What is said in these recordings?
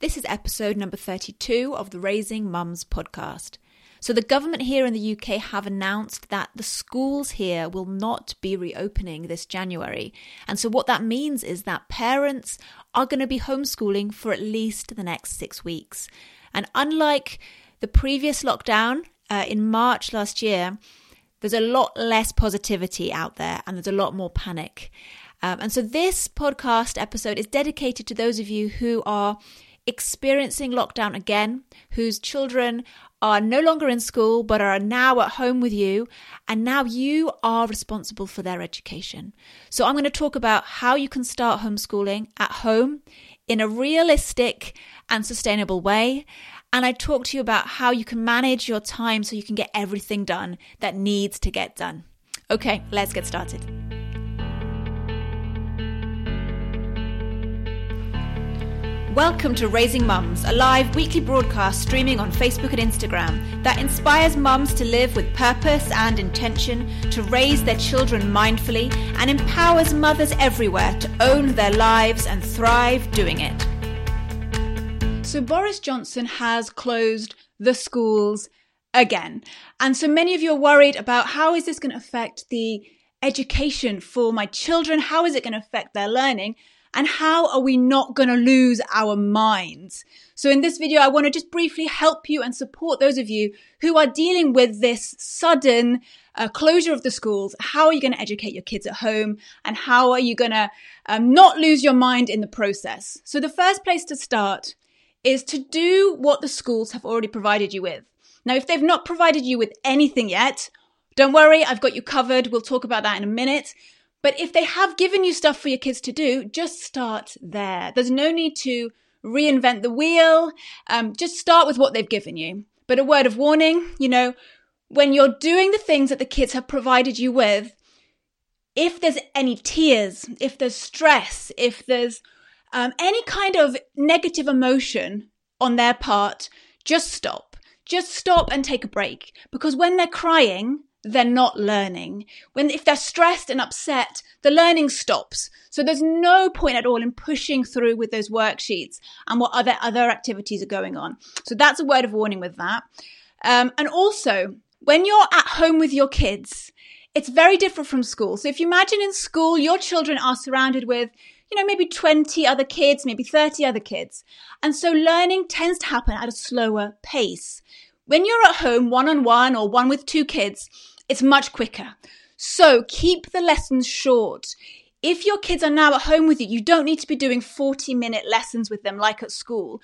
This is episode number 32 of the Raising Mums podcast. So, the government here in the UK have announced that the schools here will not be reopening this January. And so, what that means is that parents are going to be homeschooling for at least the next six weeks. And unlike the previous lockdown uh, in March last year, there's a lot less positivity out there and there's a lot more panic. Um, and so, this podcast episode is dedicated to those of you who are experiencing lockdown again, whose children are no longer in school but are now at home with you, and now you are responsible for their education. So, I'm going to talk about how you can start homeschooling at home in a realistic and sustainable way. And I talk to you about how you can manage your time so you can get everything done that needs to get done. Okay, let's get started. Welcome to Raising Mums, a live weekly broadcast streaming on Facebook and Instagram that inspires mums to live with purpose and intention, to raise their children mindfully, and empowers mothers everywhere to own their lives and thrive doing it. So, Boris Johnson has closed the schools again. And so many of you are worried about how is this going to affect the education for my children? How is it going to affect their learning? And how are we not going to lose our minds? So in this video, I want to just briefly help you and support those of you who are dealing with this sudden uh, closure of the schools. How are you going to educate your kids at home? And how are you going to um, not lose your mind in the process? So the first place to start is to do what the schools have already provided you with. Now, if they've not provided you with anything yet, don't worry, I've got you covered. We'll talk about that in a minute. But if they have given you stuff for your kids to do, just start there. There's no need to reinvent the wheel. Um, just start with what they've given you. But a word of warning, you know, when you're doing the things that the kids have provided you with, if there's any tears, if there's stress, if there's um, any kind of negative emotion on their part, just stop. Just stop and take a break. Because when they're crying, they're not learning. When if they're stressed and upset, the learning stops. So there's no point at all in pushing through with those worksheets and what other other activities are going on. So that's a word of warning with that. Um, and also, when you're at home with your kids, it's very different from school. So if you imagine in school, your children are surrounded with you know, maybe 20 other kids, maybe 30 other kids. And so learning tends to happen at a slower pace. When you're at home one on one or one with two kids, it's much quicker. So keep the lessons short. If your kids are now at home with you, you don't need to be doing 40 minute lessons with them like at school.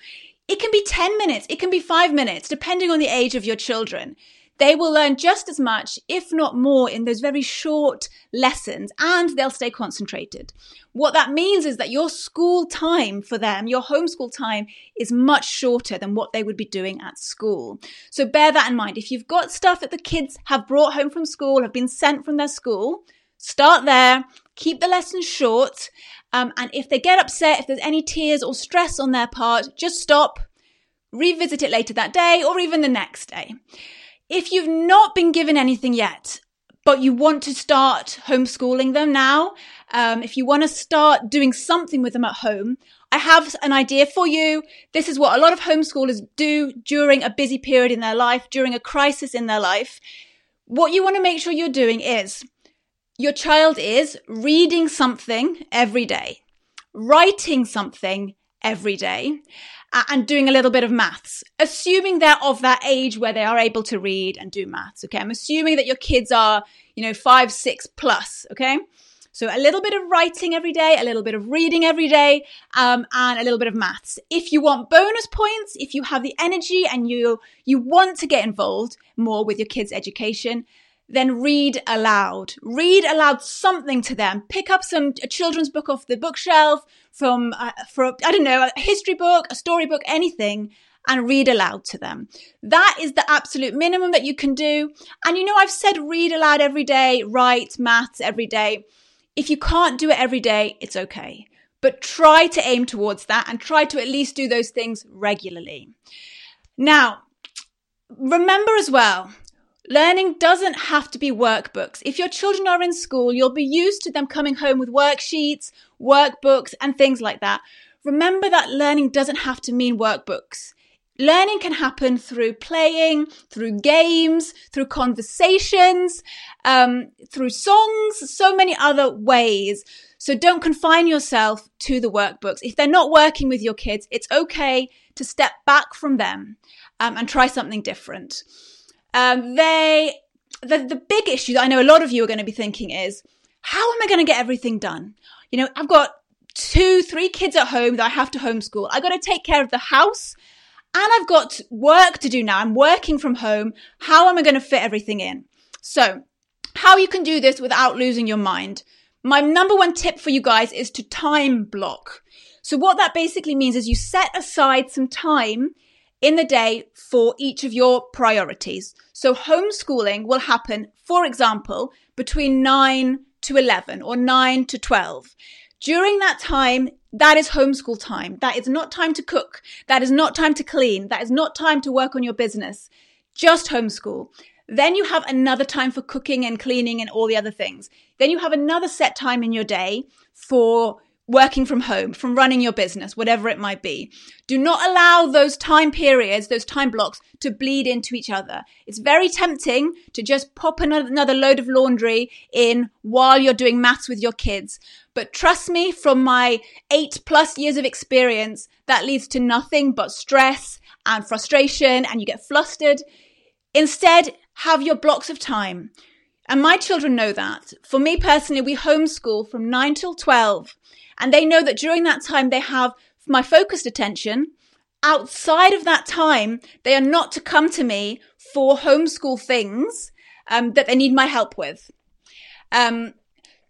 It can be 10 minutes, it can be five minutes, depending on the age of your children. They will learn just as much, if not more, in those very short lessons and they'll stay concentrated. What that means is that your school time for them, your homeschool time, is much shorter than what they would be doing at school. So bear that in mind. If you've got stuff that the kids have brought home from school, have been sent from their school, start there, keep the lessons short. Um, and if they get upset, if there's any tears or stress on their part, just stop, revisit it later that day or even the next day. If you've not been given anything yet, but you want to start homeschooling them now, um, if you want to start doing something with them at home, I have an idea for you. This is what a lot of homeschoolers do during a busy period in their life, during a crisis in their life. What you want to make sure you're doing is your child is reading something every day, writing something every day, and doing a little bit of maths, assuming they're of that age where they are able to read and do maths. Okay. I'm assuming that your kids are, you know, five, six plus. Okay. So a little bit of writing every day, a little bit of reading every day, um, and a little bit of maths. If you want bonus points, if you have the energy and you you want to get involved more with your kids' education, then read aloud. Read aloud something to them. Pick up some a children's book off the bookshelf from uh, for I don't know a history book, a storybook, anything, and read aloud to them. That is the absolute minimum that you can do. And you know I've said read aloud every day, write maths every day. If you can't do it every day, it's okay. But try to aim towards that and try to at least do those things regularly. Now, remember as well Learning doesn't have to be workbooks. If your children are in school, you'll be used to them coming home with worksheets, workbooks, and things like that. remember that learning doesn't have to mean workbooks. Learning can happen through playing, through games, through conversations, um, through songs, so many other ways. So don't confine yourself to the workbooks. If they're not working with your kids, it's okay to step back from them um, and try something different. Um, they, the, the big issue that I know a lot of you are going to be thinking is, how am I going to get everything done? You know, I've got two, three kids at home that I have to homeschool. I got to take care of the house and I've got work to do now. I'm working from home. How am I going to fit everything in? So how you can do this without losing your mind. My number one tip for you guys is to time block. So what that basically means is you set aside some time in the day for each of your priorities. So homeschooling will happen, for example, between 9 to 11 or 9 to 12. During that time, that is homeschool time. That is not time to cook. That is not time to clean. That is not time to work on your business. Just homeschool. Then you have another time for cooking and cleaning and all the other things. Then you have another set time in your day for working from home, from running your business, whatever it might be. Do not allow those time periods, those time blocks to bleed into each other. It's very tempting to just pop another load of laundry in while you're doing maths with your kids. But trust me, from my eight plus years of experience, that leads to nothing but stress and frustration and you get flustered. Instead, have your blocks of time. And my children know that. For me personally, we homeschool from 9 till 12. And they know that during that time, they have my focused attention. Outside of that time, they are not to come to me for homeschool things um, that they need my help with. Um,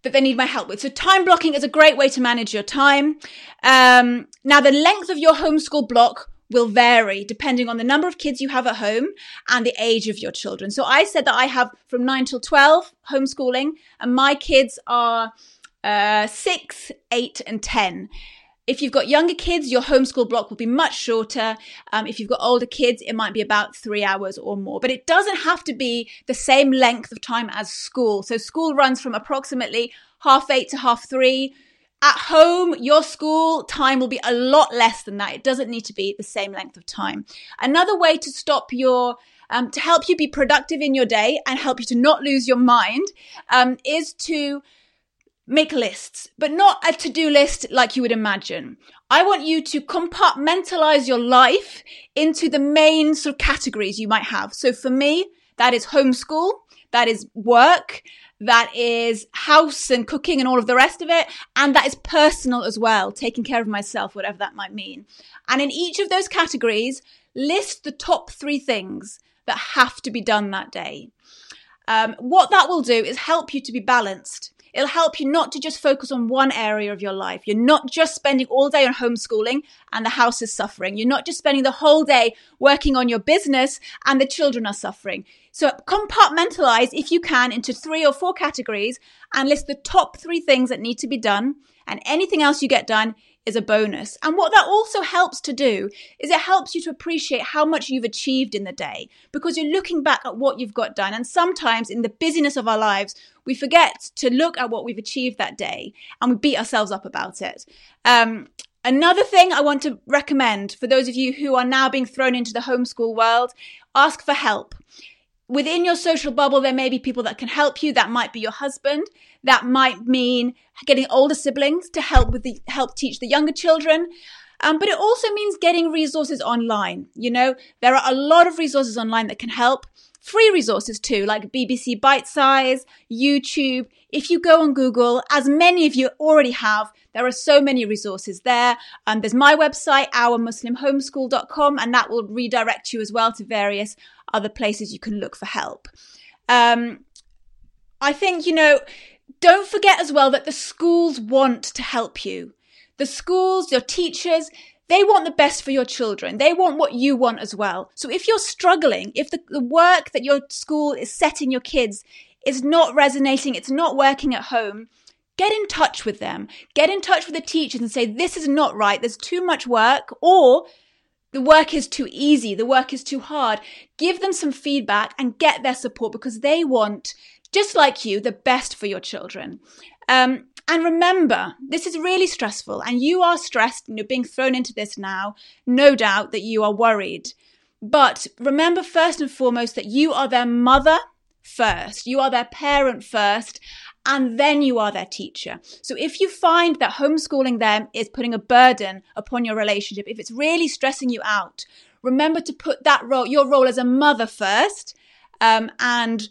that they need my help with. So time blocking is a great way to manage your time. Um, now, the length of your homeschool block will vary depending on the number of kids you have at home and the age of your children. So I said that I have from 9 till 12 homeschooling and my kids are uh, 6, 8 and 10. If you've got younger kids, your homeschool block will be much shorter. Um, if you've got older kids, it might be about three hours or more. But it doesn't have to be the same length of time as school. So school runs from approximately half eight to half three at home, your school time will be a lot less than that. It doesn't need to be the same length of time. Another way to stop your um, to help you be productive in your day and help you to not lose your mind um, is to make lists, but not a to do list like you would imagine. I want you to compartmentalize your life into the main sort of categories you might have. So for me, that is homeschool, that is work, that is house and cooking and all of the rest of it. And that is personal as well, taking care of myself, whatever that might mean. And in each of those categories, list the top three things that have to be done that day. Um, what that will do is help you to be balanced. It'll help you not to just focus on one area of your life. You're not just spending all day on homeschooling and the house is suffering. You're not just spending the whole day working on your business and the children are suffering. So compartmentalize if you can into three or four categories and list the top three things that need to be done and anything else you get done is a bonus. And what that also helps to do is it helps you to appreciate how much you've achieved in the day because you're looking back at what you've got done. And sometimes in the busyness of our lives, we forget to look at what we've achieved that day and we beat ourselves up about it. Um, Another thing I want to recommend for those of you who are now being thrown into the homeschool world, ask for help within your social bubble, there may be people that can help you. That might be your husband. That might mean getting older siblings to help with the help teach the younger children. Um, but it also means getting resources online. You know, there are a lot of resources online that can help. Free resources too, like BBC Bitesize, YouTube. If you go on Google, as many of you already have, there are so many resources there. Um, there's my website, ourmuslimhomeschool.com, and that will redirect you as well to various other places you can look for help. Um, I think, you know, don't forget as well that the schools want to help you. The schools, your teachers, they want the best for your children. They want what you want as well. So if you're struggling, if the, the work that your school is setting your kids is not resonating, it's not working at home, get in touch with them. Get in touch with the teachers and say, this is not right. There's too much work or the work is too easy, the work is too hard. Give them some feedback and get their support because they want, just like you, the best for your children. Um, and remember, this is really stressful, and you are stressed and you're being thrown into this now. No doubt that you are worried. But remember, first and foremost, that you are their mother first, you are their parent first, and then you are their teacher. So if you find that homeschooling them is putting a burden upon your relationship, if it's really stressing you out, remember to put that role, your role as a mother first, um, and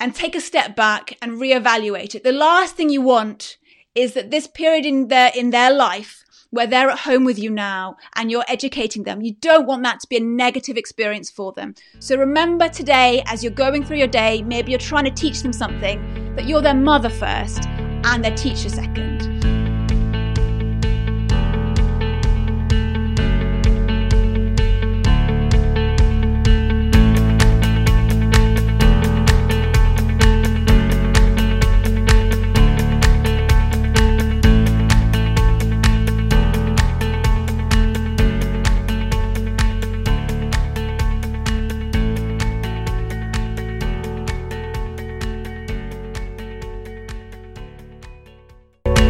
and take a step back and reevaluate it. The last thing you want is that this period in their in their life where they're at home with you now and you're educating them, you don't want that to be a negative experience for them. So remember today, as you're going through your day, maybe you're trying to teach them something, that you're their mother first and their teacher second.